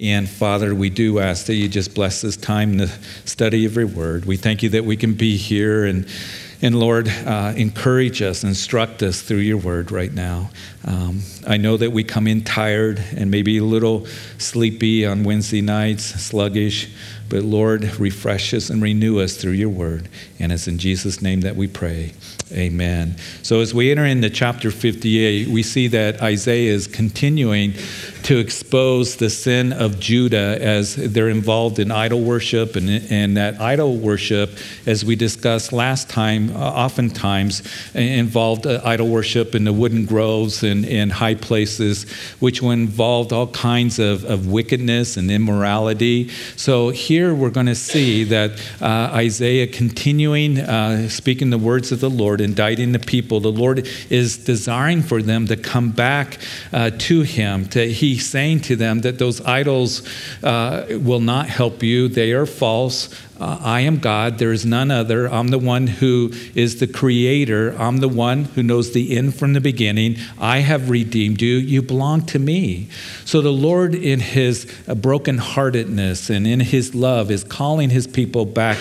And Father, we do ask that you just bless this time, the study of your word. We thank you that we can be here and and Lord, uh, encourage us, instruct us through your word right now. Um, I know that we come in tired and maybe a little sleepy on Wednesday nights, sluggish, but Lord, refresh us and renew us through your word. And it's in Jesus' name that we pray. Amen. So as we enter into chapter 58, we see that Isaiah is continuing to expose the sin of Judah as they're involved in idol worship, and, and that idol worship, as we discussed last time, uh, oftentimes involved uh, idol worship in the wooden groves and, and high places, which involved all kinds of, of wickedness and immorality. So here we're going to see that uh, Isaiah continuing uh, speaking the words of the Lord, indicting the people. The Lord is desiring for them to come back uh, to Him. To, he's saying to them that those idols uh, will not help you, they are false. Uh, I am God, there is none other. I'm the one who is the creator. I'm the one who knows the end from the beginning. I have redeemed you. You belong to me. So the Lord, in his uh, brokenheartedness and in his love, is calling his people back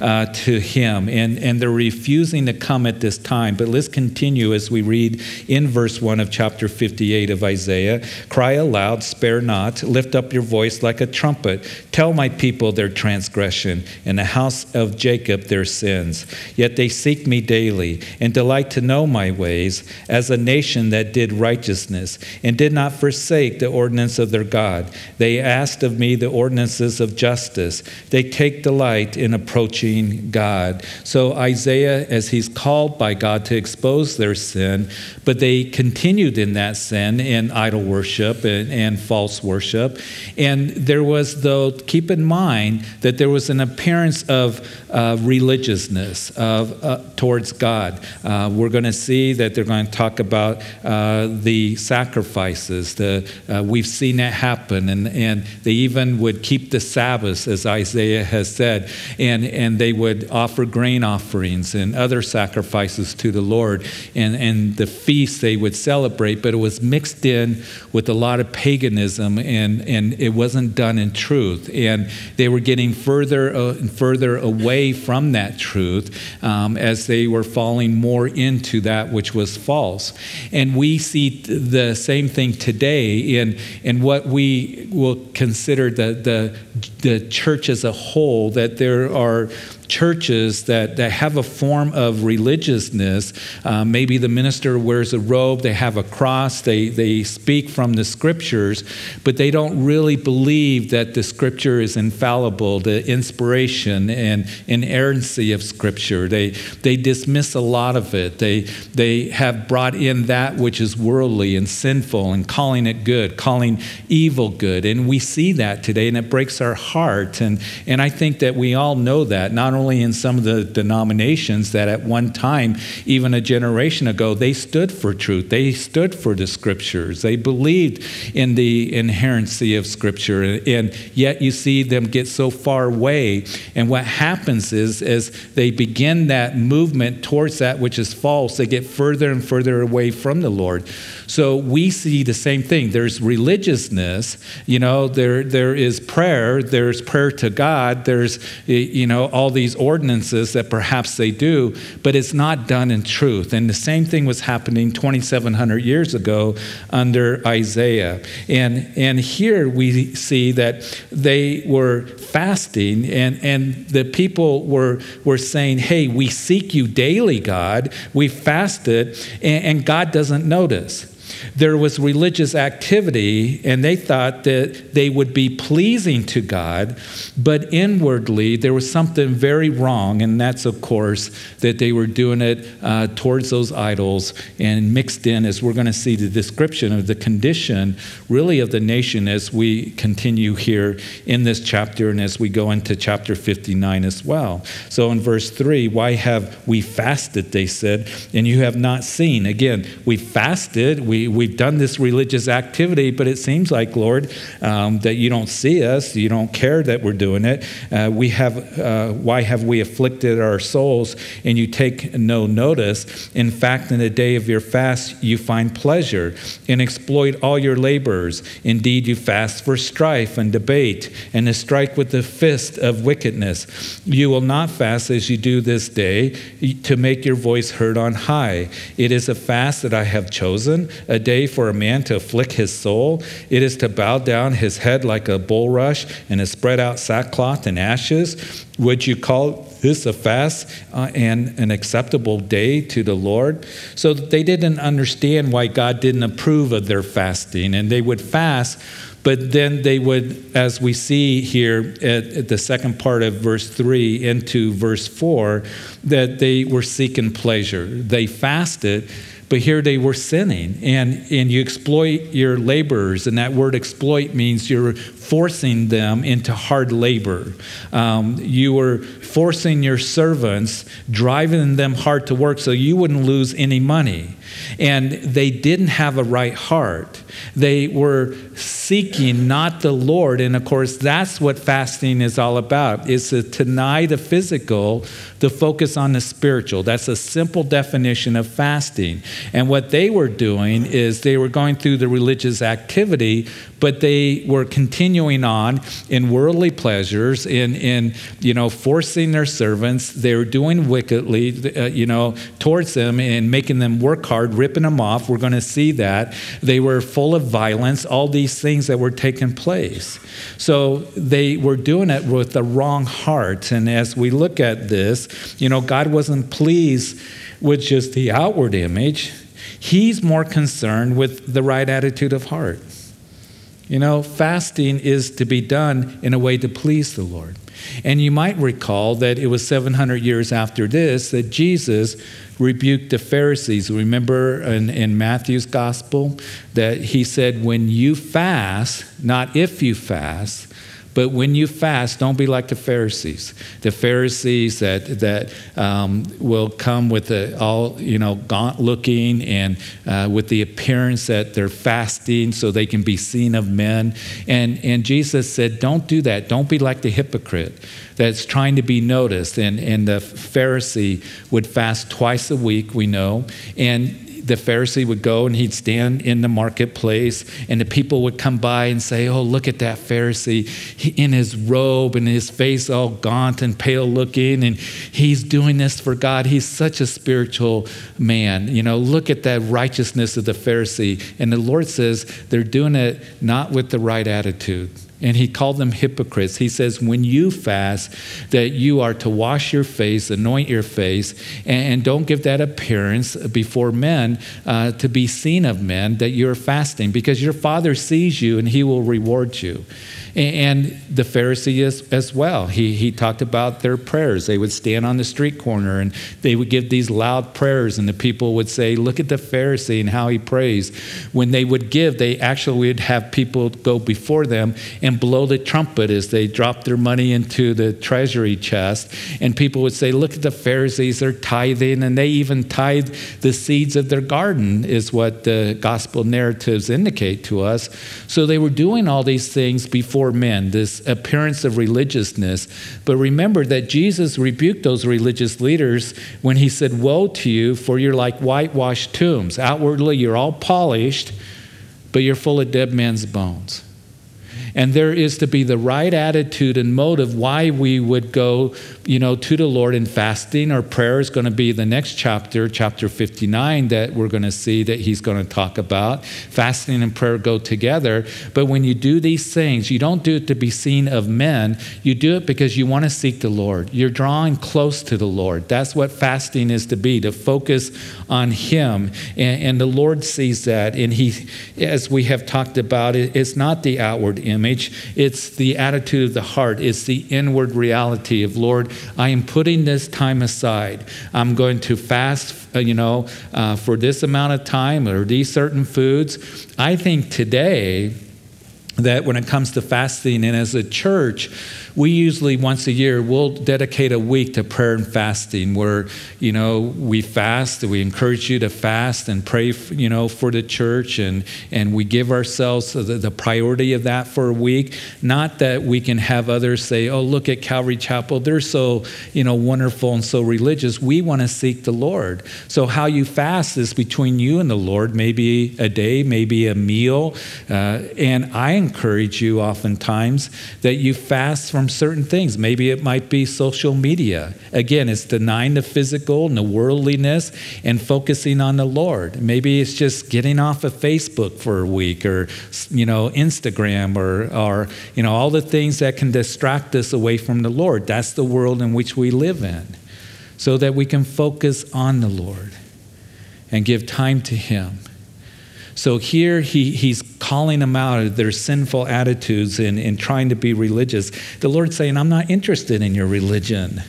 uh, to him. And, and they're refusing to come at this time. But let's continue as we read in verse 1 of chapter 58 of Isaiah Cry aloud, spare not, lift up your voice like a trumpet. Tell my people their transgression and the house of Jacob their sins. Yet they seek me daily and delight to know my ways as a nation that did righteousness and did not forsake the ordinance of their God. They asked of me the ordinances of justice. They take delight in approaching God. So Isaiah, as he's called by God to expose their sin, but they continued in that sin in idol worship and, and false worship. And there was, though, keep in mind that there was an appearance of uh, religiousness of, uh, towards God. Uh, we're going to see that they're going to talk about uh, the sacrifices. The, uh, we've seen that happen, and, and they even would keep the Sabbath, as Isaiah has said, and, and they would offer grain offerings and other sacrifices to the Lord. And, and the feasts they would celebrate, but it was mixed in with a lot of paganism, and, and it wasn't done in truth. And they were getting further uh, and further away from that truth um, as they were falling more into that which was false. And we see the same thing today in, in what we will consider the, the, the church as a whole, that there are churches that, that have a form of religiousness. Uh, maybe the minister wears a robe, they have a cross, they, they speak from the scriptures, but they don't really believe that the scripture is infallible, the inspiration and inerrancy of scripture. They, they dismiss a lot of it. They, they have brought in that which is worldly and sinful and calling it good, calling evil good. And we see that today, and it breaks our heart. And, and I think that we all know that, not only in some of the denominations that at one time, even a generation ago, they stood for truth. They stood for the scriptures. They believed in the inerrancy of scripture. And yet you see them get so far away. And what happens is, as they begin that movement towards that which is false, they get further and further away from the Lord. So we see the same thing. There's religiousness, you know, there, there is prayer, there's prayer to God, there's, you know, all these ordinances that perhaps they do, but it's not done in truth. And the same thing was happening 2,700 years ago under Isaiah. And, and here we see that they were fasting, and, and the people were, were saying, Hey, we seek you daily, God. We fasted, and, and God doesn't notice there was religious activity, and they thought that they would be pleasing to God, but inwardly there was something very wrong, and that's, of course, that they were doing it uh, towards those idols and mixed in, as we're going to see the description of the condition, really, of the nation as we continue here in this chapter and as we go into chapter 59 as well. So in verse 3, why have we fasted, they said, and you have not seen? Again, we fasted, we, we we've done this religious activity, but it seems like, Lord, um, that you don't see us, you don't care that we're doing it. Uh, we have, uh, why have we afflicted our souls and you take no notice? In fact, in the day of your fast, you find pleasure and exploit all your laborers. Indeed, you fast for strife and debate and to strike with the fist of wickedness. You will not fast as you do this day to make your voice heard on high. It is a fast that I have chosen, a day for a man to afflict his soul. It is to bow down his head like a bulrush and to spread out sackcloth and ashes. Would you call this a fast uh, and an acceptable day to the Lord? So they didn't understand why God didn't approve of their fasting, and they would fast but then they would, as we see here at, at, the second part of verse 3 into verse 4, that they were seeking pleasure. They fasted, but here they were sinning. And, and you exploit your laborers, and that word exploit means you're forcing them into hard labor. Um, you were forcing your servants, driving them hard to work so you wouldn't lose any money. And they didn't have a right heart. They were seeking not the Lord. And of course, that's what fasting is all about, is to deny the physical, to focus on the spiritual. That's a simple definition of fasting. And what they were doing is they were going through the religious activity, but they were continuing on in worldly pleasures, in, in you know, forcing their servants. They were doing wickedly, uh, you know, towards them and making them work hard, ripping them off. We're going to see that. They were full of violence, all these things that were taking place. So they were doing it with the wrong heart. And as we look at this, you know, God wasn't pleased with just the outward image. He's more concerned with the right attitude of heart. You know, fasting is to be done in a way to please the Lord. And you might recall that it was 700 years after this that Jesus rebuked the Pharisees. Remember in, in Matthew's gospel that he said, When you fast, not if you fast, but when you fast, don't be like the Pharisees. The Pharisees that that um, will come with the all you know gaunt looking and uh, with the appearance that they're fasting so they can be seen of men. And and Jesus said, don't do that. Don't be like the hypocrite that's trying to be noticed. And and the Pharisee would fast twice a week. We know and the Pharisee would go and he'd stand in the marketplace, and the people would come by and say, Oh, look at that Pharisee he, in his robe and his face all gaunt and pale looking, and he's doing this for God. He's such a spiritual man. You know, look at that righteousness of the Pharisee. And the Lord says they're doing it not with the right attitude and he called them hypocrites. He says, when you fast, that you are to wash your face, anoint your face, and, don't give that appearance before men uh, to be seen of men that you're fasting, because your Father sees you and he will reward you. And the Pharisees as well. He, he talked about their prayers. They would stand on the street corner and they would give these loud prayers, and the people would say, Look at the Pharisee and how he prays. When they would give, they actually would have people go before them and blow the trumpet as they dropped their money into the treasury chest. And people would say, Look at the Pharisees, they're tithing, and they even tithe the seeds of their garden, is what the gospel narratives indicate to us. So they were doing all these things before men, this appearance of religiousness. But remember that Jesus rebuked those religious leaders when he said, Woe to you, for you're like whitewashed tombs. Outwardly, you're all polished, but you're full of dead men's bones. And there is to be the right attitude and motive why we would go, you know, to the Lord in fasting. Our prayer is going to be the next chapter, chapter 59, that we're going to see that he's going to talk about. Fasting and prayer go together. But when you do these things, you don't do it to be seen of men. You do it because you want to seek the Lord. You're drawing close to the Lord. That's what fasting is to be, to focus on Him. And, and the Lord sees that. And He, as we have talked about, it, it's not the outward image image, it's the attitude of the heart, it's the inward reality of, Lord, I am putting this time aside. I'm going to fast, uh, you know, uh, for this amount of time or these certain foods. I think today, that when it comes to fasting and as a church we usually once a year we'll dedicate a week to prayer and fasting where you know we fast we encourage you to fast and pray you know for the church and and we give ourselves the, the priority of that for a week. Not that we can have others say oh look at calvary chapel. They're so you know wonderful and so religious. We want to seek the lord. So how you fast is between you and the lord maybe a day maybe a meal. Uh, and i encourage you oftentimes that you fast from certain things. Maybe it might be social media. Again, it's denying the physical and the worldliness and focusing on the Lord. Maybe it's just getting off of Facebook for a week or you know Instagram or or you know all the things that can distract us away from the Lord. That's the world in which we live in. So that we can focus on the Lord and give time to him so here he, he's calling them out of their sinful attitudes and, and trying to be religious. The Lord's saying, I'm not interested in your religion.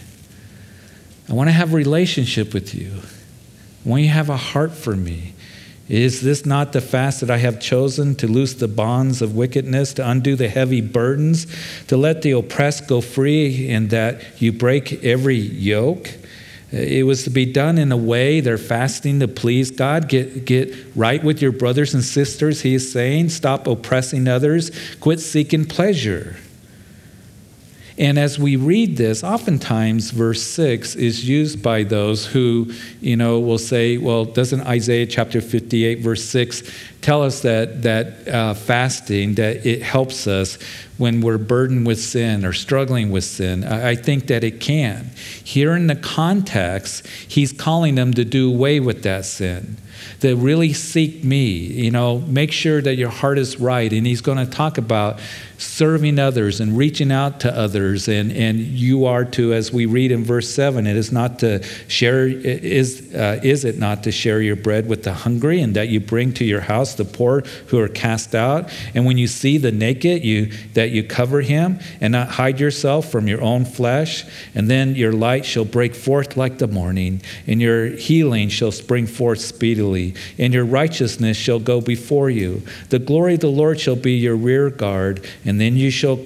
I want to have a relationship with you. I want you to have a heart for me. Is this not the fast that I have chosen to loose the bonds of wickedness, to undo the heavy burdens, to let the oppressed go free, and that you break every yoke? It was to be done in a way, they're fasting to please God. Get, get right with your brothers and sisters, he is saying. Stop oppressing others. Quit seeking pleasure. And as we read this, oftentimes verse 6 is used by those who, you know, will say, well, doesn't Isaiah chapter 58, verse 6 tell us that, that uh, fasting, that it helps us when we're burdened with sin or struggling with sin? I, I think that it can. Here in the context, he's calling them to do away with that sin that really seek me. You know, make sure that your heart is right. And he's going to talk about serving others and reaching out to others. And, and you are to, as we read in verse 7, it is not to share, is, uh, is it not to share your bread with the hungry and that you bring to your house the poor who are cast out? And when you see the naked, you, that you cover him and not hide yourself from your own flesh. And then your light shall break forth like the morning, and your healing shall spring forth speedily, and your righteousness shall go before you. The glory of the Lord shall be your rear guard and then you shall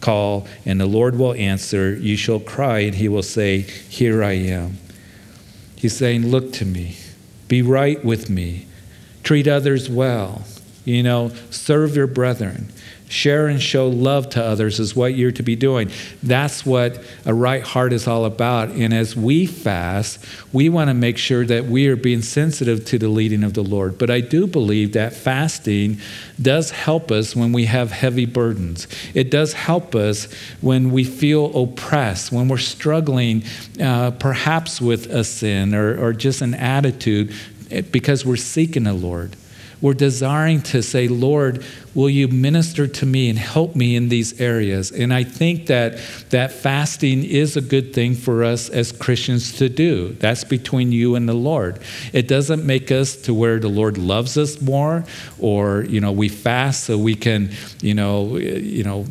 call, and the Lord will answer. You shall cry, and he will say, Here I am. He's saying, Look to me, be right with me, treat others well, you know, serve your brethren. Share and show love to others is what you're to be doing. That's what a right heart is all about. And as we fast, we want to make sure that we are being sensitive to the leading of the Lord. But I do believe that fasting does help us when we have heavy burdens. It does help us when we feel oppressed, when we're struggling uh, perhaps with a sin or, or just an attitude eh, because we're seeking the Lord. We're desiring to say, Lord, will you minister to me and help me in these areas? And I think that that fasting is a good thing for us as Christians to do. That's between you and the Lord. It doesn't make us to where the Lord loves us more or, you know, we fast so we can, you know, you know,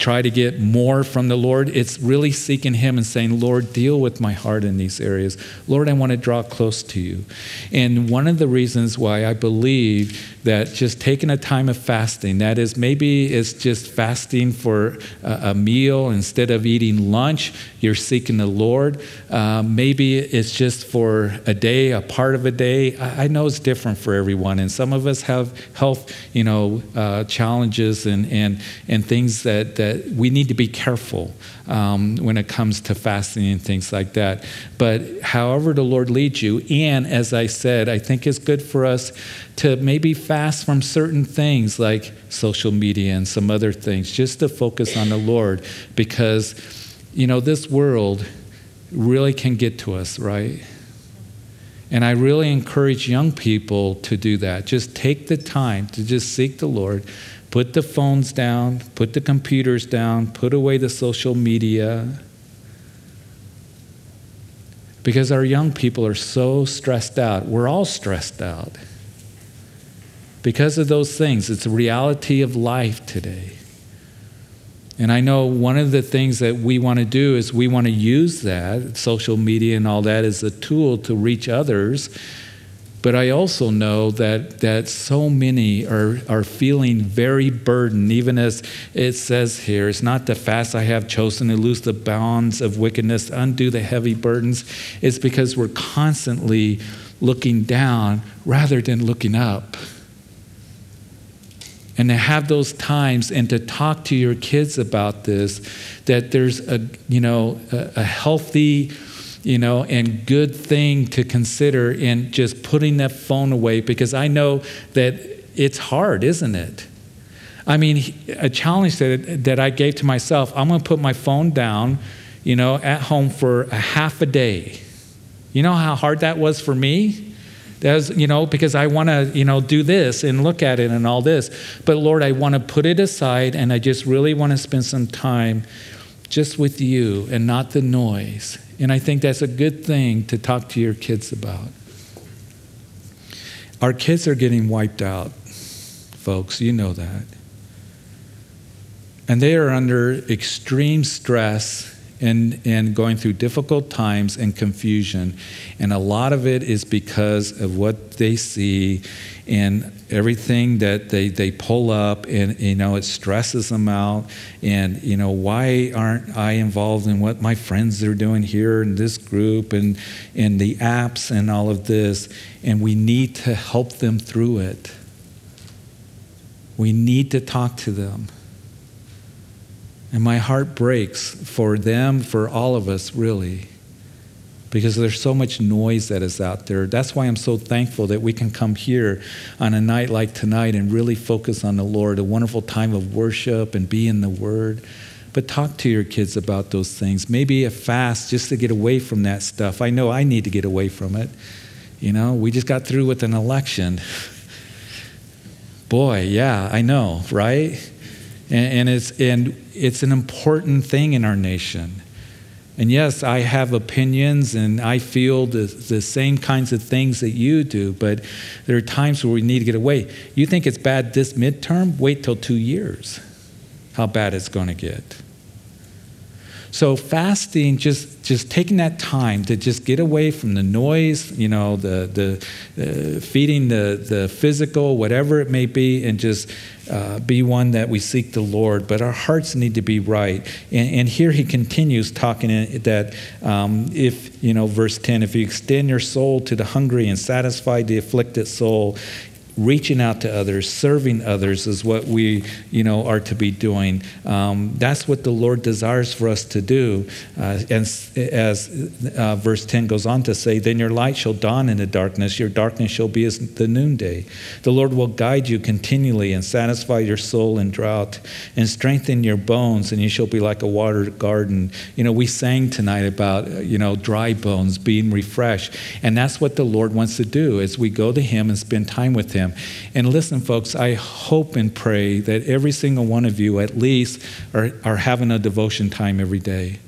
try to get more from the Lord. It's really seeking Him and saying, Lord, deal with my heart in these areas. Lord, I want to draw close to you. And one of the reasons why I believe that just taking a time of fasting, that is, maybe it's just fasting for a, meal instead of eating lunch, you're seeking the Lord. Uh, maybe it's just for a day, a part of a day. I, I, know it's different for everyone, and some of us have health, you know, uh, challenges and, and, and things that that we need to be careful um, when it comes to fasting and things like that. But however the Lord leads you, and as I said, I think it's good for us to maybe fast from certain things like social media and some other things, just to focus on the Lord, because you know this world really can get to us, right? And I really encourage young people to do that. Just take the time to just seek the Lord, Put the phones down, put the computers down, put away the social media. Because our young people are so stressed out. We're all stressed out. Because of those things, it's a reality of life today. And I know one of the things that we want to do is we want to use that, social media and all that, as a tool to reach others But I also know that, that so many are, are feeling very burdened, even as it says here it's not the fast I have chosen to loose the bonds of wickedness, undo the heavy burdens. It's because we're constantly looking down rather than looking up. And to have those times and to talk to your kids about this, that there's a, you know, a, a healthy, you know, and good thing to consider in just putting that phone away because I know that it's hard, isn't it? I mean, a challenge that, that I gave to myself I'm going to put my phone down, you know, at home for a half a day. You know how hard that was for me? That's, you know, because I want to, you know, do this and look at it and all this. But Lord, I want to put it aside and I just really want to spend some time just with you and not the noise. And I think that's a good thing to talk to your kids about. Our kids are getting wiped out, folks. You know that. And they are under extreme stress and, and going through difficult times and confusion. And a lot of it is because of what they see and everything that they, they pull up and you know it stresses them out. And you know why aren't i involved in what my friends are doing here in this group and in the apps and all of this? And we need to help them through it. We need to talk to them and my heart breaks for them, for all of us, really, because there's so much noise that is out there. That's why I'm so thankful that we can come here on a night like tonight and really focus on the Lord, a wonderful time of worship and be in the Word. But talk to your kids about those things. Maybe a fast just to get away from that stuff. I know I need to get away from it. You know, we just got through with an election. Boy, yeah, I know, right? And, and, it's, and it's an important thing in our nation. And yes, I have opinions and I feel the, the same kinds of things that you do, but there are times where we need to get away. You think it's bad this midterm? Wait till two years, how bad it's going to get. So fasting, just just taking that time to just get away from the noise, you know, the the uh, feeding the the physical, whatever it may be, and just uh, be one that we seek the Lord. But our hearts need to be right. And, and here he continues talking that um, if you know, verse ten, if you extend your soul to the hungry and satisfy the afflicted soul, reaching out to others, serving others is what we, you know, are to be doing. Um, that's what the Lord desires for us to do. Uh, and as uh, verse 10 goes on to say, then your light shall dawn in the darkness, your darkness shall be as the noonday. The Lord will guide you continually and satisfy your soul in drought and strengthen your bones, and you shall be like a watered garden. You know, we sang tonight about, uh, you know, dry bones being refreshed. And that's what the Lord wants to do as we go to Him and spend time with Him. And listen, folks, I hope and pray that every single one of you at least are, are having a devotion time every day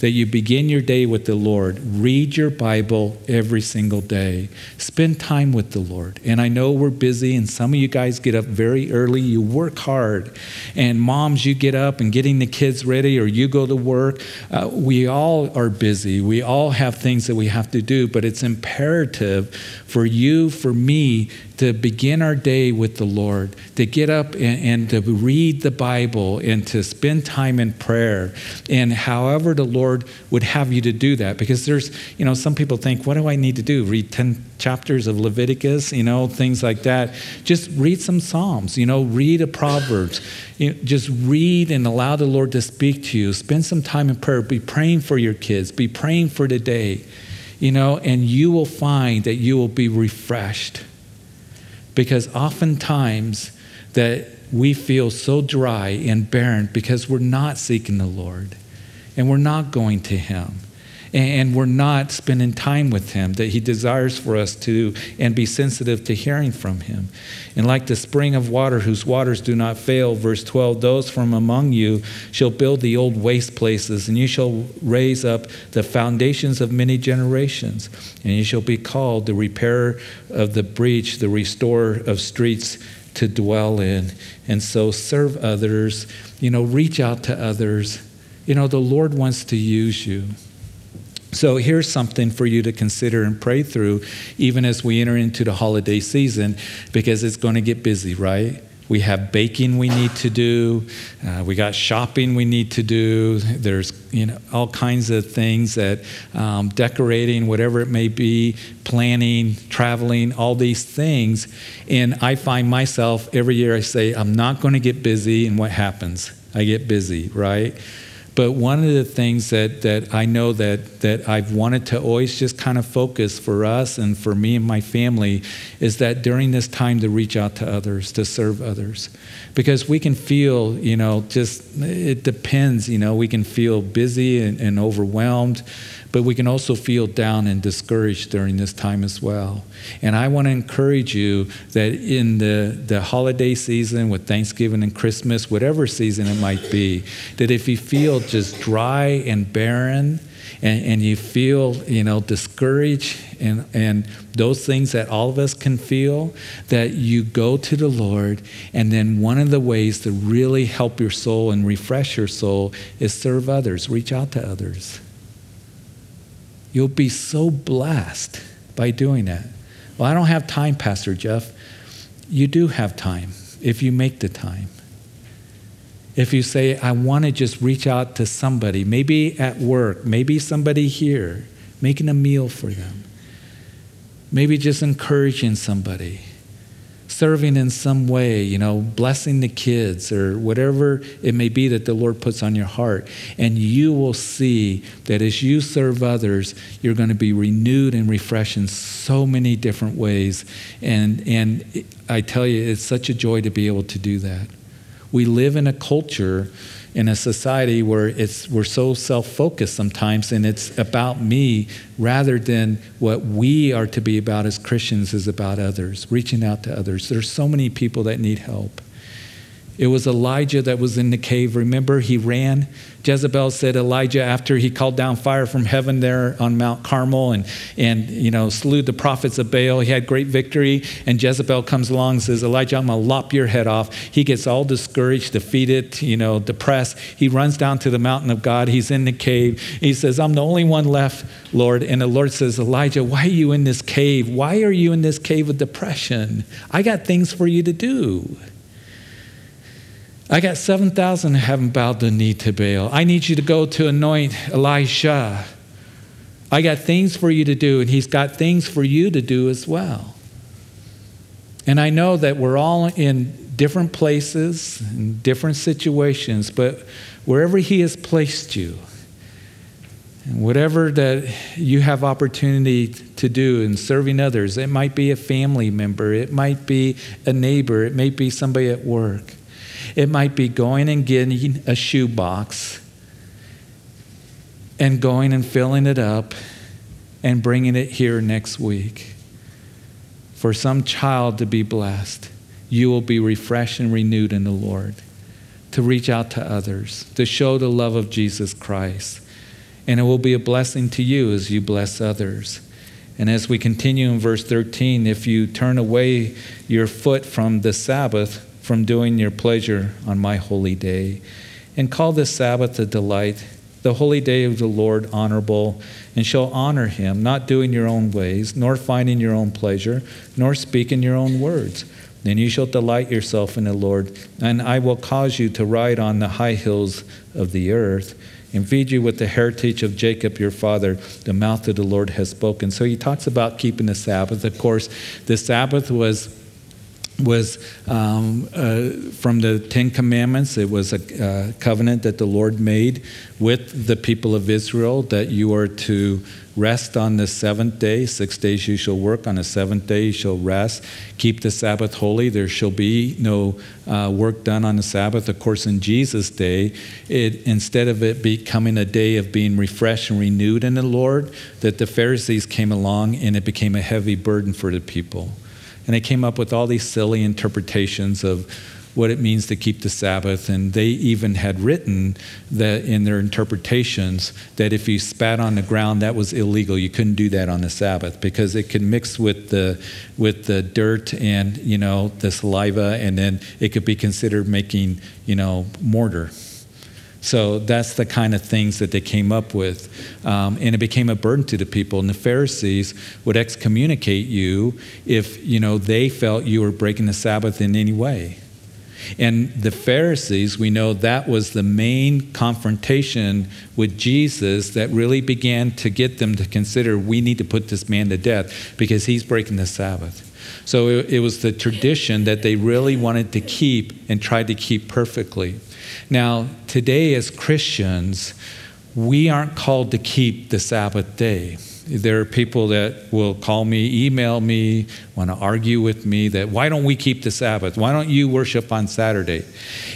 that you begin your day with the Lord. Read your Bible every single day. Spend time with the Lord. And I know we're busy, and some of you guys get up very early. You work hard. And moms, you get up and getting the kids ready, or you go to work. Uh, we all are busy. We all have things that we have to do, but it's imperative for you, for me, to begin our day with the Lord, to get up and, and, to read the Bible and to spend time in prayer. And however the Lord would have you to do that. Because there's, you know, some people think, what do I need to do? Read 10 chapters of Leviticus, you know, things like that. Just read some Psalms, you know, read a Proverbs. You know, just read and allow the Lord to speak to you. Spend some time in prayer. Be praying for your kids, be praying for the day, you know, and you will find that you will be refreshed because oftentimes that we feel so dry and barren because we're not seeking the Lord and we're not going to Him and we're not spending time with Him that He desires for us to and be sensitive to hearing from Him. And like the spring of water whose waters do not fail, verse 12, those from among you shall build the old waste places, and you shall raise up the foundations of many generations, and you shall be called the repairer of the breach, the restorer of streets to dwell in. And so serve others, you know, reach out to others. You know, the Lord wants to use you. So here's something for you to consider and pray through, even as we enter into the holiday season, because it's going to get busy, right? We have baking we need to do. Uh, we got shopping we need to do. There's you know all kinds of things that um, decorating, whatever it may be, planning, traveling, all these things. And I find myself every year I say I'm not going to get busy, and what happens? I get busy, right? But one of the things that, that I know that, that I've wanted to always just kind of focus for us and for me and my family is that during this time to reach out to others, to serve others. Because we can feel, you know, just, it depends, you know, we can feel busy and, and overwhelmed but we can also feel down and discouraged during this time as well. And I want to encourage you that in the, the holiday season, with Thanksgiving and Christmas, whatever season it might be, that if you feel just dry and barren, and, and you feel, you know, discouraged and, and those things that all of us can feel, that you go to the Lord. And then one of the ways to really help your soul and refresh your soul is serve others, reach out to others. You'll be so blessed by doing that. Well, I don't have time, Pastor Jeff. You do have time if you make the time. If you say, I want to just reach out to somebody, maybe at work, maybe somebody here, making a meal for them, maybe just encouraging somebody serving in some way, you know, blessing the kids or whatever it may be that the Lord puts on your heart. And you will see that as you serve others, you're going to be renewed and refreshed in so many different ways. And, and I tell you, it's such a joy to be able to do that. We live in a culture in a society where it's, we're so self focused sometimes and it's about me rather than what we are to be about as Christians is about others, reaching out to others. There's so many people that need help. It was Elijah that was in the cave. Remember, he ran. Jezebel said Elijah, after he called down fire from heaven there on Mount Carmel and, and you know, slew the prophets of Baal, he had great victory. And Jezebel comes along and says, Elijah, I'm going to lop your head off. He gets all discouraged, defeated, you know, depressed. He runs down to the mountain of God. He's in the cave. He says, I'm the only one left, Lord. And the Lord says, Elijah, why are you in this cave? Why are you in this cave of depression? I got things for you to do. I got 7,000 who haven't bowed the knee to Baal. I need you to go to anoint Elisha. I got things for you to do, and he's got things for you to do as well. And I know that we're all in different places, in different situations, but wherever he has placed you, and whatever that you have opportunity to do in serving others, it might be a family member, it might be a neighbor, it may be somebody at work. It might be going and getting a shoebox and going and filling it up and bringing it here next week. For some child to be blessed, you will be refreshed and renewed in the Lord. To reach out to others, to show the love of Jesus Christ. And it will be a blessing to you as you bless others. And as we continue in verse 13, if you turn away your foot from the Sabbath, from doing your pleasure on my holy day. And call this Sabbath a delight, the holy day of the Lord honorable, and shall honor him, not doing your own ways, nor finding your own pleasure, nor speaking your own words. Then you shall delight yourself in the Lord, and I will cause you to ride on the high hills of the earth and feed you with the heritage of Jacob your father. The mouth of the Lord has spoken. So he talks about keeping the Sabbath. Of course, the Sabbath was was um, uh, from the Ten Commandments. It was a uh, covenant that the Lord made with the people of Israel that you are to rest on the seventh day. Six days you shall work, on the seventh day you shall rest. Keep the Sabbath holy. There shall be no uh, work done on the Sabbath. Of course, in Jesus' day, it, instead of it becoming a day of being refreshed and renewed in the Lord, that the Pharisees came along and it became a heavy burden for the people. And they came up with all these silly interpretations of what it means to keep the Sabbath. And they even had written that in their interpretations that if you spat on the ground, that was illegal. You couldn't do that on the Sabbath because it could mix with the with the dirt and you know the saliva, and then it could be considered making you know mortar. So that's the kind of things that they came up with. Um, and it became a burden to the people. And the Pharisees would excommunicate you if, you know, they felt you were breaking the Sabbath in any way. And the Pharisees, we know that was the main confrontation with Jesus that really began to get them to consider we need to put this man to death because he's breaking the Sabbath. So it, it was the tradition that they really wanted to keep and tried to keep perfectly. Now, today as Christians, we aren't called to keep the Sabbath day. There are people that will call me, email me, want to argue with me that why don't we keep the Sabbath? Why don't you worship on Saturday?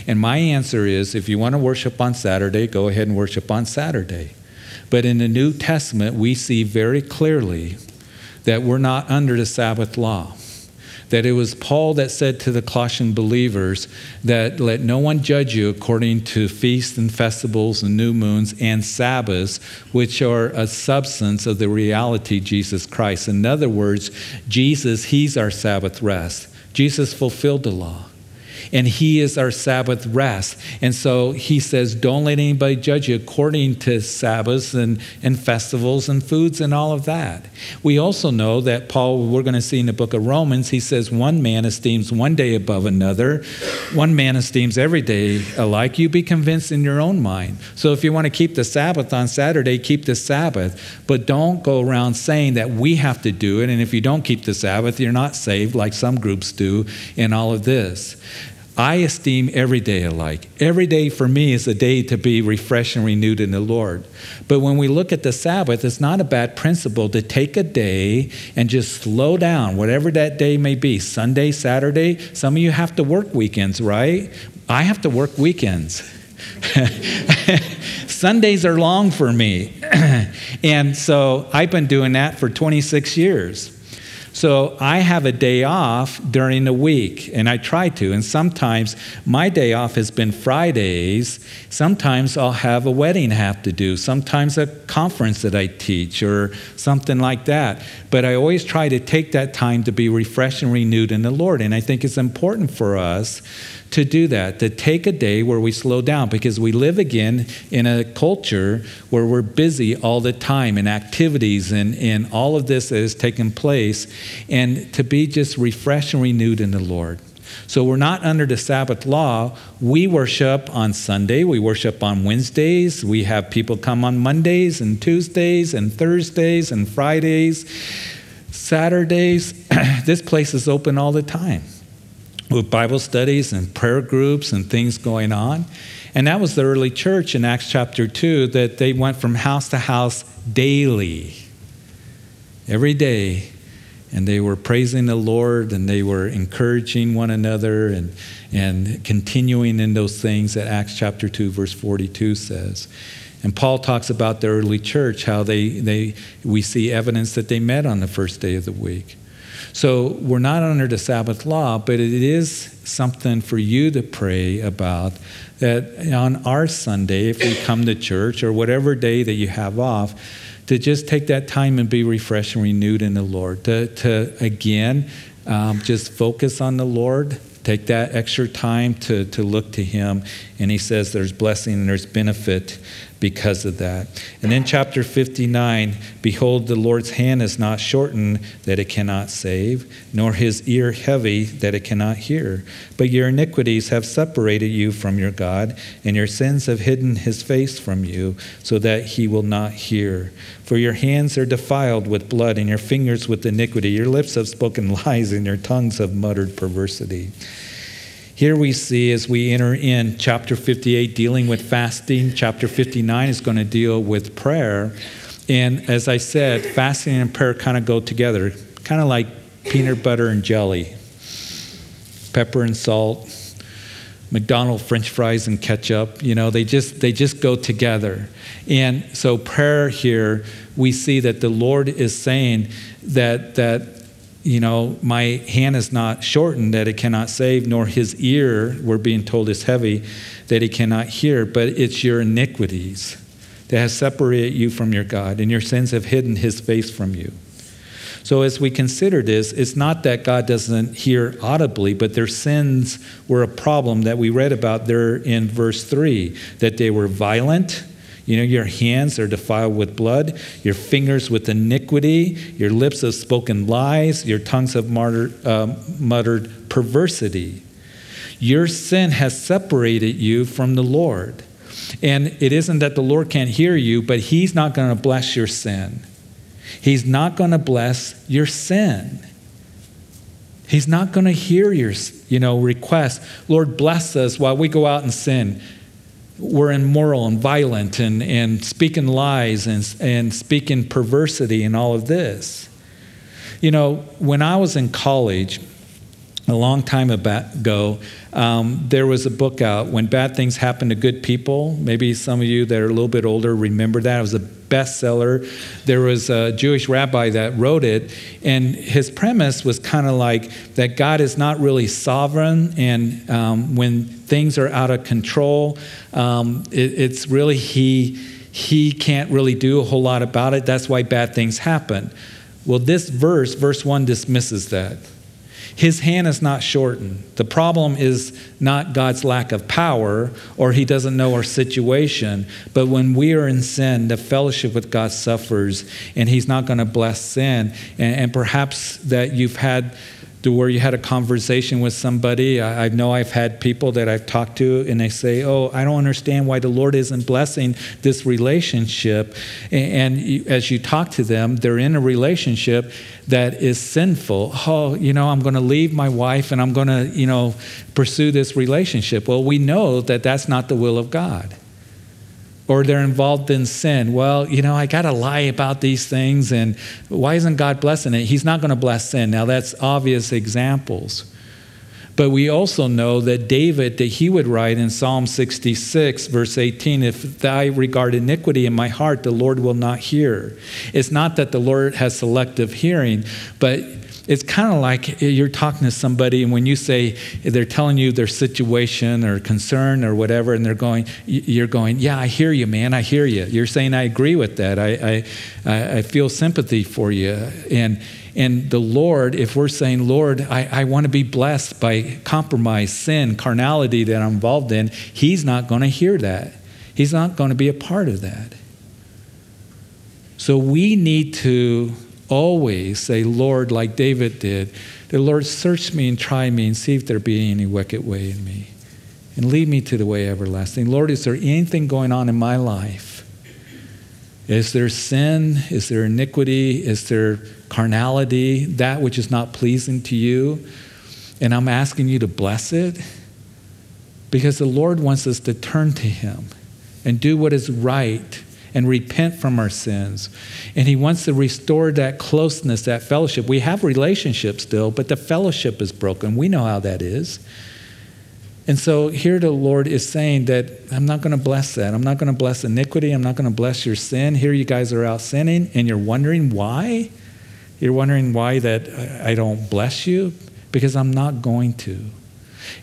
And my answer is if you want to worship on Saturday, go ahead and worship on Saturday. But in the New Testament, we see very clearly that we're not under the Sabbath law that it was Paul that said to the Colossian believers that let no one judge you according to feasts and festivals and new moons and Sabbaths, which are a substance of the reality Jesus Christ. In other words, Jesus, He's our Sabbath rest. Jesus fulfilled the law and He is our Sabbath rest. And so He says, don't let anybody judge you according to Sabbaths and, and festivals and foods and all of that. We also know that Paul, we're going to see in the book of Romans, he says, one man esteems one day above another, one man esteems every day alike. You be convinced in your own mind. So if you want to keep the Sabbath on Saturday, keep the Sabbath, but don't go around saying that we have to do it. And if you don't keep the Sabbath, you're not saved, like some groups do in all of this. I esteem every day alike. Every day for me is a day to be refreshed and renewed in the Lord. But when we look at the Sabbath, it's not a bad principle to take a day and just slow down, whatever that day may be Sunday, Saturday. Some of you have to work weekends, right? I have to work weekends. Sundays are long for me. and so I've been doing that for 26 years. So I have a day off during the week, and I try to. And sometimes my day off has been Fridays. Sometimes I'll have a wedding I have to do, sometimes a conference that I teach, or something like that. But I always try to take that time to be refreshed and renewed in the Lord. And I think it's important for us to do that, to take a day where we slow down because we live again in a culture where we're busy all the time in activities and, and all of this that is taking place, and to be just refreshed and renewed in the Lord. So we're not under the Sabbath law. We worship on Sunday, we worship on Wednesdays, we have people come on Mondays and Tuesdays and Thursdays and Fridays. Saturdays, this place is open all the time with Bible studies and prayer groups and things going on. And that was the early church in Acts chapter 2 that they went from house to house daily, every day. And they were praising the Lord and they were encouraging one another and, and continuing in those things that Acts chapter 2, verse 42 says. And Paul talks about the early church, how they, they, we see evidence that they met on the first day of the week. So we're not under the Sabbath law, but it is something for you to pray about that on our Sunday, if we come to church or whatever day that you have off, to just take that time and be refreshed and renewed in the Lord. To, to again, um, just focus on the Lord. Take that extra time to, to look to Him. And He says there's blessing and there's benefit because of that. And then chapter 59 Behold, the Lord's hand is not shortened that it cannot save, nor his ear heavy that it cannot hear. But your iniquities have separated you from your God, and your sins have hidden his face from you, so that he will not hear. For your hands are defiled with blood, and your fingers with iniquity. Your lips have spoken lies, and your tongues have muttered perversity. Here we see as we enter in chapter 58 dealing with fasting, chapter 59 is going to deal with prayer. And as I said, fasting and prayer kind of go together, kind of like peanut butter and jelly, pepper and salt, McDonald's french fries and ketchup, you know, they just they just go together. And so prayer here, we see that the Lord is saying that that you know, my hand is not shortened that it cannot save, nor his ear, we're being told, is heavy that he cannot hear, but it's your iniquities that has separated you from your God, and your sins have hidden his face from you. So, as we consider this, it's not that God doesn't hear audibly, but their sins were a problem that we read about there in verse 3 that they were violent. You know, your hands are defiled with blood, your fingers with iniquity, your lips have spoken lies, your tongues have uh, muttered perversity. Your sin has separated you from the Lord. And it isn't that the Lord can't hear you, but He's not going to bless your sin. He's not going to bless your sin. He's not going to hear your you know, request. Lord, bless us while we go out and sin. We're immoral and violent and, and speaking lies and, and speaking perversity and all of this. You know, when I was in college, a long time ago, um, there was a book out, When Bad Things Happen to Good People. Maybe some of you that are a little bit older remember that. It was a bestseller. There was a Jewish rabbi that wrote it, and his premise was kind of like that God is not really sovereign, and um, when things are out of control, um, it, it's really He, he can't really do a whole lot about it. That's why bad things happen. Well, this verse, verse 1, dismisses that. His hand is not shortened. The problem is not God's lack of power or he doesn't know our situation, but when we are in sin, the fellowship with God suffers and he's not going to bless sin. And, and perhaps that you've had to where you had a conversation with somebody. I, I, know I've had people that I've talked to, and they say, Oh, I don't understand why the Lord isn't blessing this relationship. And, and you, as you talk to them, they're in a relationship that is sinful. Oh, you know, I'm going to leave my wife and I'm going to, you know, pursue this relationship. Well, we know that that's not the will of God or they're involved in sin. Well, you know, I got to lie about these things, and why isn't God blessing it? He's not going to bless sin. Now, that's obvious examples. But we also know that David, that he would write in Psalm 66, verse 18, if I regard iniquity in my heart, the Lord will not hear. It's not that the Lord has selective hearing, but it's kind of like you're talking to somebody, and when you say they're telling you their situation or concern or whatever, and they're going, you're going, yeah, I hear you, man, I hear you. You're saying I agree with that. I, I, I feel sympathy for you, and and the Lord, if we're saying, Lord, I, I want to be blessed by compromise, sin, carnality that I'm involved in, He's not going to hear that. He's not going to be a part of that. So we need to always say, Lord, like David did, the Lord, search me and try me and see if there be any wicked way in me. And lead me to the way everlasting. Lord, is there anything going on in my life? Is there sin? Is there iniquity? Is there carnality? That which is not pleasing to you? And I'm asking you to bless it because the Lord wants us to turn to Him and do what is right and repent from our sins. And He wants to restore that closeness, that fellowship. We have relationships still, but the fellowship is broken. We know how that is. And so here the Lord is saying that I'm not going to bless that. I'm not going to bless iniquity. I'm not going to bless your sin. Here you guys are out sinning, and you're wondering why? You're wondering why that I don't bless you? Because I'm not going to.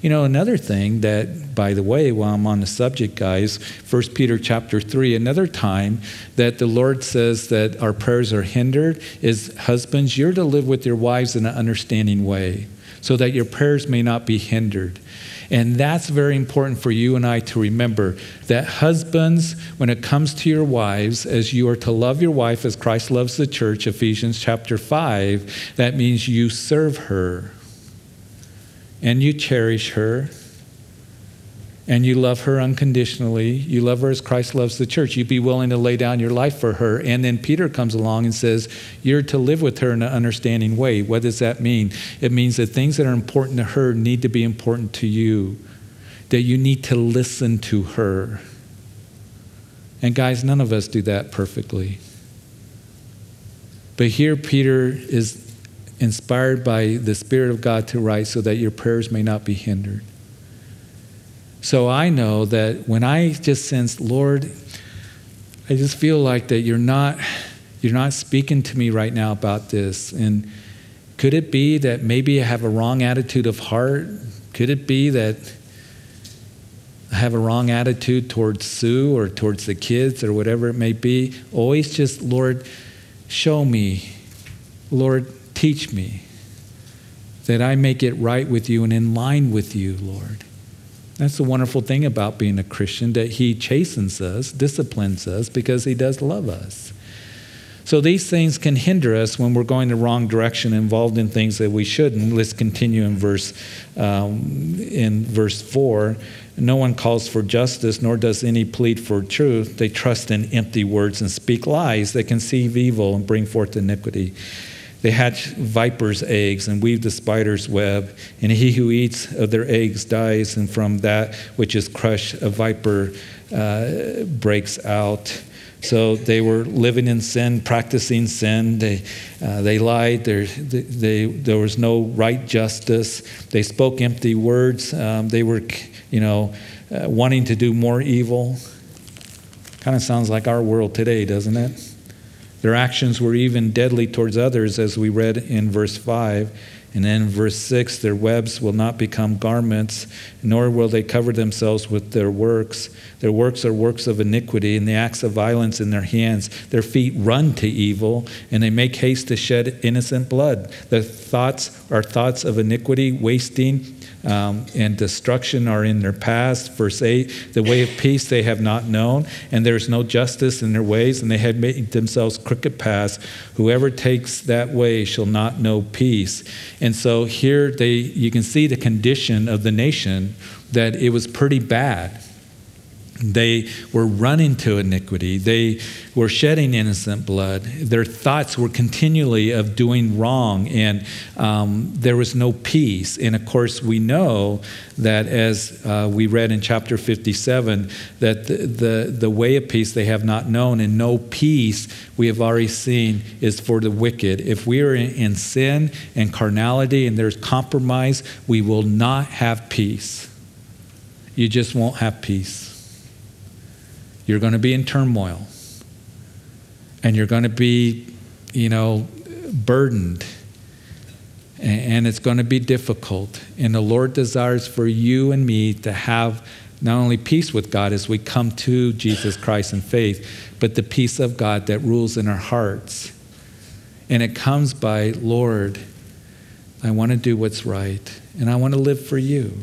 You know, another thing that, by the way, while I'm on the subject, guys, 1 Peter chapter 3, another time that the Lord says that our prayers are hindered is husbands, you're to live with your wives in an understanding way so that your prayers may not be hindered. And that's very important for you and I to remember that husbands, when it comes to your wives, as you are to love your wife as Christ loves the church, Ephesians chapter 5, that means you serve her and you cherish her and you love her unconditionally. You love her as Christ loves the church. You'd be willing to lay down your life for her. And then Peter comes along and says, You're to live with her in an understanding way. What does that mean? It means that things that are important to her need to be important to you, that you need to listen to her. And guys, none of us do that perfectly. But here, Peter is inspired by the Spirit of God to write so that your prayers may not be hindered. So I know that when I just sense, Lord, I just feel like that you're not you're not speaking to me right now about this. And could it be that maybe I have a wrong attitude of heart? Could it be that I have a wrong attitude towards Sue or towards the kids or whatever it may be? Always just, Lord, show me Lord, teach me that I may get right with you and in line with you, Lord. That's the wonderful thing about being a Christian, that He chastens us, disciplines us, because He does love us. So these things can hinder us when we're going the wrong direction, involved in things that we shouldn't. Let's continue in verse um, in verse four. No one calls for justice, nor does any plead for truth. They trust in empty words and speak lies. They conceive evil and bring forth iniquity. They hatch vipers' eggs and weave the spider's web, and he who eats of their eggs dies, and from that which is crushed, a viper uh, breaks out. So they were living in sin, practicing sin. They, uh, they lied. They, they, there was no right justice. They spoke empty words. Um, they were, you know, uh, wanting to do more evil. Kind of sounds like our world today, doesn't it? Their actions were even deadly towards others, as we read in verse 5. And then verse 6 their webs will not become garments, nor will they cover themselves with their works. Their works are works of iniquity, and the acts of violence in their hands. Their feet run to evil, and they make haste to shed innocent blood. Their thoughts are thoughts of iniquity, wasting, um, and destruction are in their past. Verse 8 the way of peace they have not known, and there is no justice in their ways, and they have made themselves crooked paths. Whoever takes that way shall not know peace. And so here they, you can see the condition of the nation that it was pretty bad. They were running to iniquity. They were shedding innocent blood. Their thoughts were continually of doing wrong, and um, there was no peace. And of course, we know that as uh, we read in chapter 57, that the, the, the way of peace they have not known, and no peace we have already seen is for the wicked. If we are in, in sin and carnality and there's compromise, we will not have peace. You just won't have peace. You're going to be in turmoil. And you're going to be, you know, burdened. And it's going to be difficult. And the Lord desires for you and me to have not only peace with God as we come to Jesus Christ in faith, but the peace of God that rules in our hearts. And it comes by, Lord, I want to do what's right, and I want to live for you.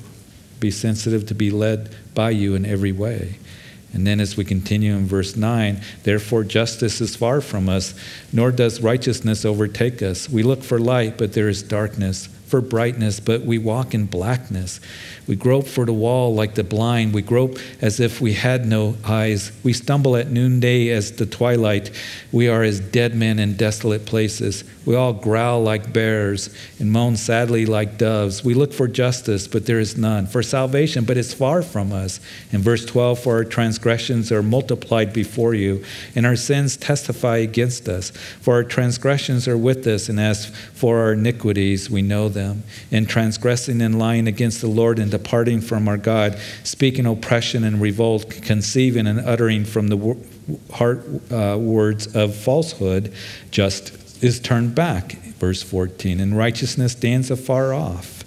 Be sensitive to be led by you in every way. And then as we continue in verse 9, therefore justice is far from us, nor does righteousness overtake us. We look for light, but there is darkness for brightness, but we walk in blackness. We grope for the wall like the blind. We grope as if we had no eyes. We stumble at noonday as the twilight. We are as dead men in desolate places. We all growl like bears and moan sadly like doves. We look for justice, but there is none. For salvation, but it's far from us. In verse 12, for our transgressions are multiplied before you, and our sins testify against us. For our transgressions are with us, and as for our iniquities, we know them them in transgressing and lying against the Lord and departing from our God, speaking oppression and revolt, conceiving and uttering from the heart uh, words of falsehood, just is turned back. Verse 14, and righteousness stands afar off,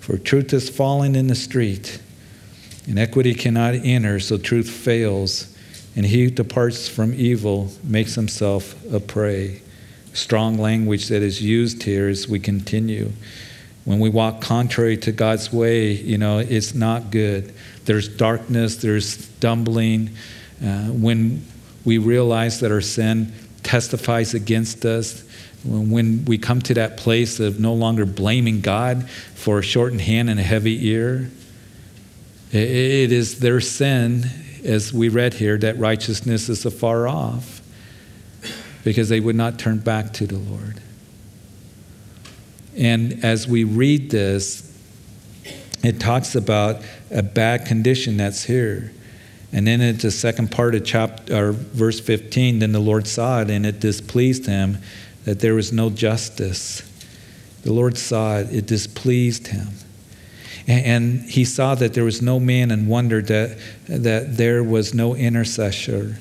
for truth is falling in the street, and equity cannot enter, so truth fails. And he who departs from evil makes himself a prey strong language that is used here as we continue. When we walk contrary to God's way, you know, it's not good. There's darkness, there's stumbling. Uh, when we realize that our sin testifies against us, when we come to that place of no longer blaming God for a shortened hand and a heavy ear, it is their sin, as we read here, that righteousness is afar off because they would not turn back to the Lord. And as we read this, it talks about a bad condition that's here. And then it's the second part of chapter verse 15, then the Lord saw it and it displeased him that there was no justice. The Lord saw it, it displeased him. And he saw that there was no man and wondered that, that there was no intercessor.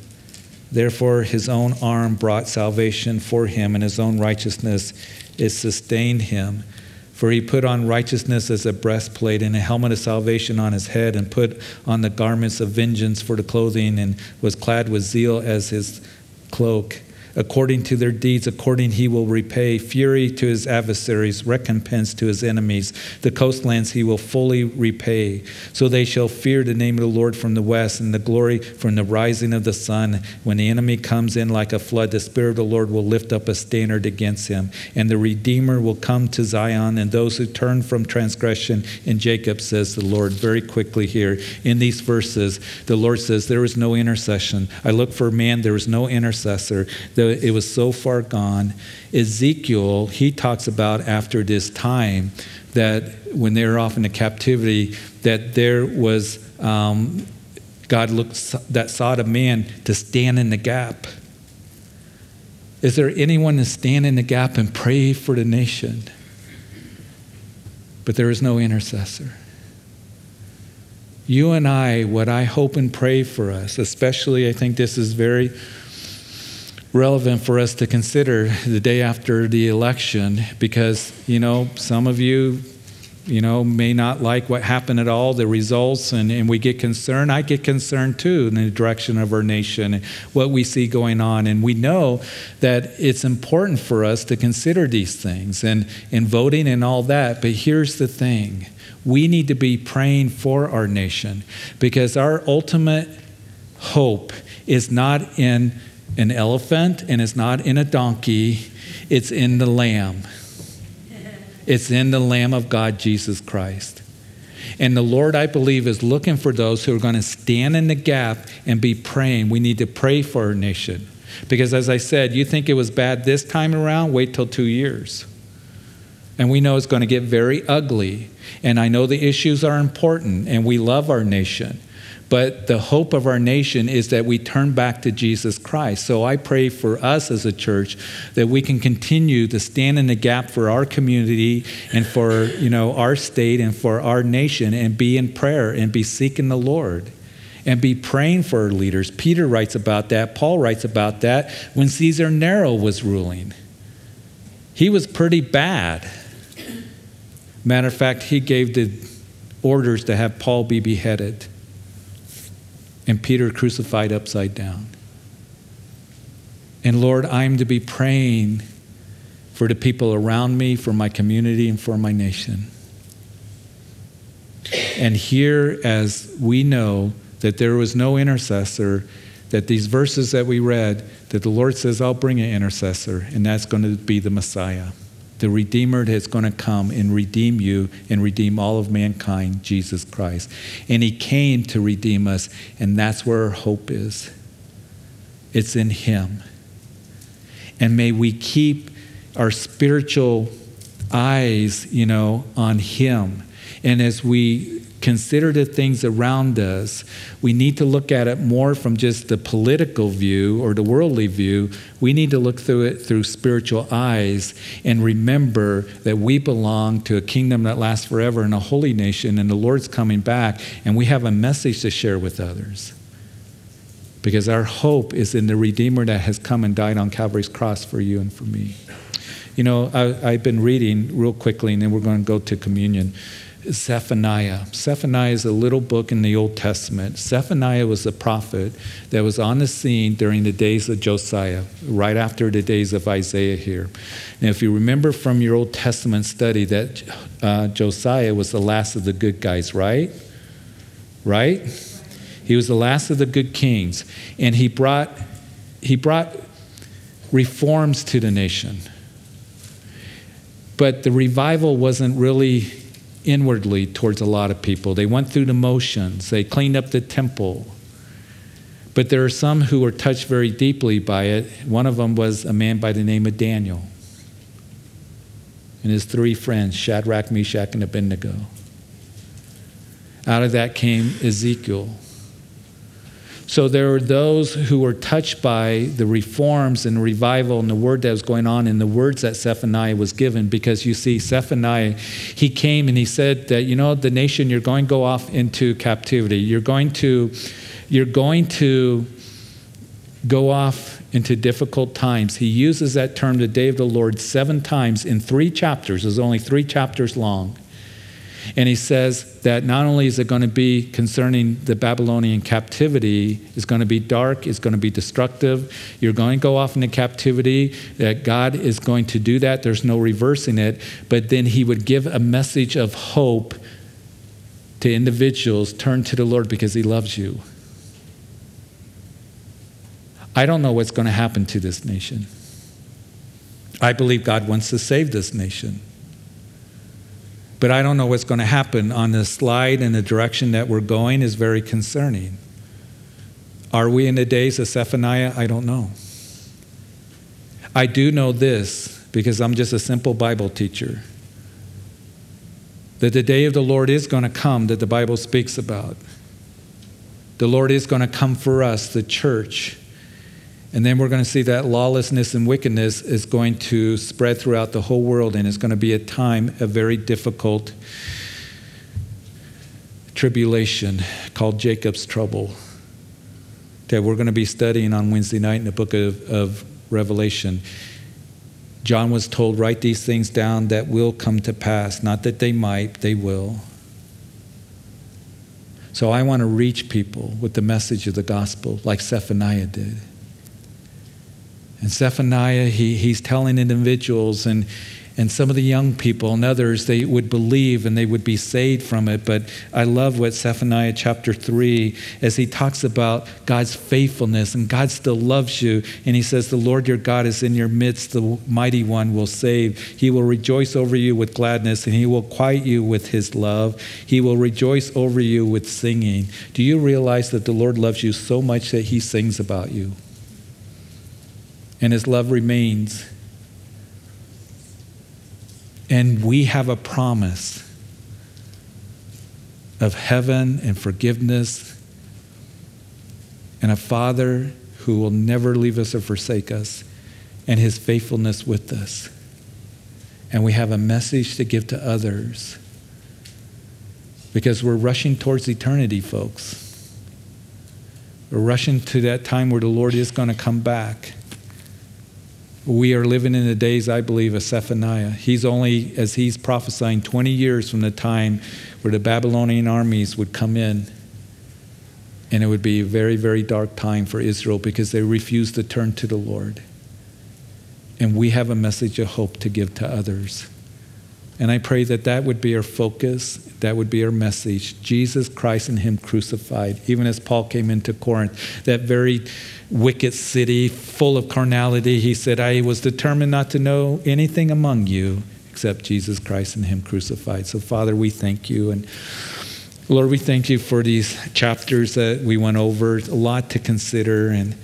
Therefore, his own arm brought salvation for him, and his own righteousness it sustained him. For he put on righteousness as a breastplate and a helmet of salvation on his head, and put on the garments of vengeance for the clothing, and was clad with zeal as his cloak. According to their deeds, according he will repay fury to his adversaries, recompense to his enemies. The coastlands he will fully repay. So they shall fear the name of the Lord from the west and the glory from the rising of the sun. When the enemy comes in like a flood, the Spirit of the Lord will lift up a standard against him. And the Redeemer will come to Zion, and those who turn from transgression in Jacob, says the Lord. Very quickly here in these verses, the Lord says, There is no intercession. I look for man, there is no intercessor. The it was so far gone. Ezekiel, he talks about after this time that when they were off into captivity, that there was um, God looked that sought a man to stand in the gap. Is there anyone to stand in the gap and pray for the nation? But there is no intercessor. You and I, what I hope and pray for us, especially I think this is very relevant for us to consider the day after the election because, you know, some of you, you know, may not like what happened at all, the results, and, and we get concerned. I get concerned too in the direction of our nation and what we see going on. And we know that it's important for us to consider these things and, and voting and all that. But here's the thing we need to be praying for our nation because our ultimate hope is not in an elephant and it's not in a donkey, it's in the Lamb. It's in the Lamb of God, Jesus Christ. And the Lord, I believe, is looking for those who are going to stand in the gap and be praying. We need to pray for our nation. Because as I said, you think it was bad this time around, wait till two years. And we know it's going to get very ugly. And I know the issues are important, and we love our nation. But the hope of our nation is that we turn back to Jesus Christ. So I pray for us as a church that we can continue to stand in the gap for our community and for, you know, our state and for our nation and be in prayer and be seeking the Lord and be praying for our leaders. Peter writes about that. Paul writes about that when Caesar Nero was ruling. He was pretty bad. Matter of fact, he gave the orders to have Paul be beheaded and Peter crucified upside down. And Lord, I'm to be praying for the people around me, for my community, and for my nation. And here, as we know that there was no intercessor, that these verses that we read, that the Lord says, I'll bring an intercessor, and that's going to be the Messiah the Redeemer that's going to come and redeem you and redeem all of mankind, Jesus Christ. And He came to redeem us, and that's where our hope is. It's in Him. And may we keep our spiritual eyes, you know, on Him. And as we consider the things around us, we need to look at it more from just the political view or the worldly view. We need to look through it through spiritual eyes and remember that we belong to a kingdom that lasts forever and a holy nation, and the Lord's coming back, and we have a message to share with others. Because our hope is in the Redeemer that has come and died on Calvary's cross for you and for me. You know, I, have been reading real quickly, and then we're going to go to communion. Zephaniah. Zephaniah is a little book in the Old Testament. Zephaniah was a prophet that was on the scene during the days of Josiah, right after the days of Isaiah here. And if you remember from your Old Testament study that uh, Josiah was the last of the good guys, right? Right? He was the last of the good kings. And he brought, he brought reforms to the nation. But the revival wasn't really inwardly towards a lot of people. They went through the motions, they cleaned up the temple. But there are some who were touched very deeply by it. One of them was a man by the name of Daniel and his three friends, Shadrach, Meshach, and Abednego. Out of that came Ezekiel. So there were those who were touched by the reforms and revival and the word that was going on and the words that Zephaniah was given. Because you see, Zephaniah, he came and he said that, you know, the nation, you're going to go off into captivity. You're going to, you're going to go off into difficult times. He uses that term, the day of the Lord, seven times in three chapters. It's only three chapters long. And he says that not only is it going to be concerning the Babylonian captivity, it's going to be dark, it's going to be destructive. You're going to go off into captivity, that God is going to do that. There's no reversing it. But then he would give a message of hope to individuals turn to the Lord because he loves you. I don't know what's going to happen to this nation. I believe God wants to save this nation. But I don't know what's going to happen on the slide and the direction that we're going is very concerning. Are we in the days of Zephaniah? I don't know. I do know this because I'm just a simple Bible teacher that the day of the Lord is going to come that the Bible speaks about. The Lord is going to come for us, the church. And then we're going to see that lawlessness and wickedness is going to spread throughout the whole world, and it's going to be a time of very difficult tribulation called Jacob's trouble that we're going to be studying on Wednesday night in the book of, of Revelation. John was told, Write these things down that will come to pass. Not that they might, they will. So I want to reach people with the message of the gospel like Zephaniah did. And Zephaniah, he, he's telling individuals and, and some of the young people and others, they would believe and they would be saved from it. But I love what Zephaniah chapter 3, as he talks about God's faithfulness and God still loves you. And he says, The Lord your God is in your midst, the mighty one will save. He will rejoice over you with gladness and he will quiet you with his love. He will rejoice over you with singing. Do you realize that the Lord loves you so much that he sings about you? And his love remains. And we have a promise of heaven and forgiveness and a Father who will never leave us or forsake us and his faithfulness with us. And we have a message to give to others because we're rushing towards eternity, folks. We're rushing to that time where the Lord is going to come back. We are living in the days, I believe, of Zephaniah. He's only, as he's prophesying, 20 years from the time where the Babylonian armies would come in. And it would be a very, very dark time for Israel because they refused to turn to the Lord. And we have a message of hope to give to others. And I pray that that would be our focus, that would be our message. Jesus Christ and Him crucified. Even as Paul came into Corinth, that very wicked city full of carnality, he said, I was determined not to know anything among you except Jesus Christ and Him crucified. So, Father, we thank you. And Lord, we thank you for these chapters that we went over, a lot to consider. And,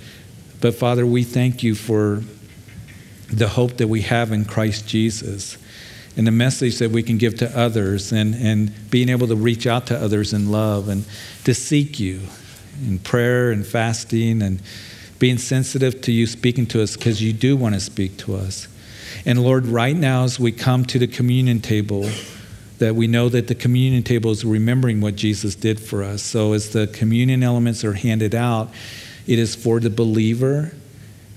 but, Father, we thank you for the hope that we have in Christ Jesus and the message that we can give to others and, and being able to reach out to others in love and to seek you in prayer and fasting and being sensitive to you speaking to us because you do want to speak to us. And Lord, right now as we come to the communion table, that we know that the communion table is remembering what Jesus did for us. So as the communion elements are handed out, it is for the believer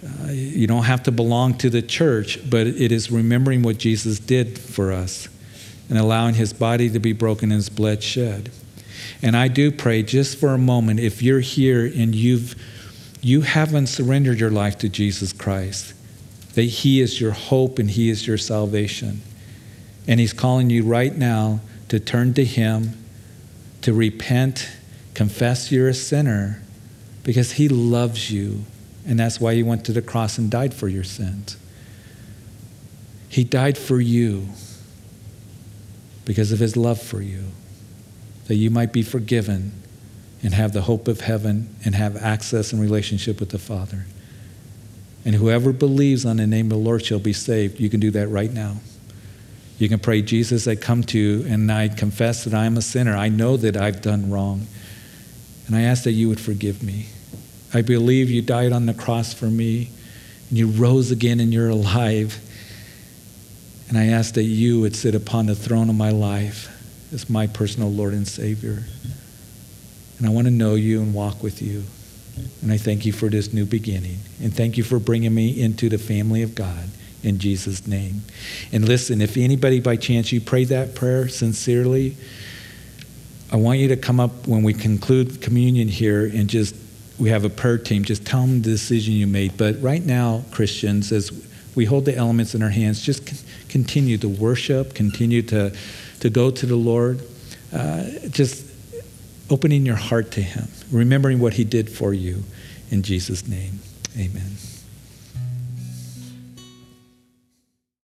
uh, you don't have to belong to the church, but it is remembering what Jesus did for us and allowing his body to be broken and his blood shed. And I do pray just for a moment if you're here and you've you haven't surrendered your life to Jesus Christ, that he is your hope and he is your salvation. And he's calling you right now to turn to him, to repent, confess you're a sinner because he loves you and that's why he went to the cross and died for your sins. He died for you because of his love for you, that you might be forgiven and have the hope of heaven and have access and relationship with the Father. And whoever believes on the name of the Lord shall be saved. You can do that right now. You can pray, Jesus, I come to you and I confess that I am a sinner. I know that I've done wrong. And I ask that you would forgive me. I believe you died on the cross for me and you rose again and you're alive. And I ask that you would sit upon the throne of my life as my personal Lord and Savior. And I want to know you and walk with you. And I thank you for this new beginning. And thank you for bringing me into the family of God. in Jesus' name. And listen, if anybody by chance you prayed that prayer sincerely, I want you to come up when we conclude communion here and just, we have a prayer team, just tell them the decision you made. But right now, Christians, as we hold the elements in our hands, just continue to worship, continue to, to go to the Lord, uh, just opening your heart to Him, remembering what He did for you. In Jesus' name, amen.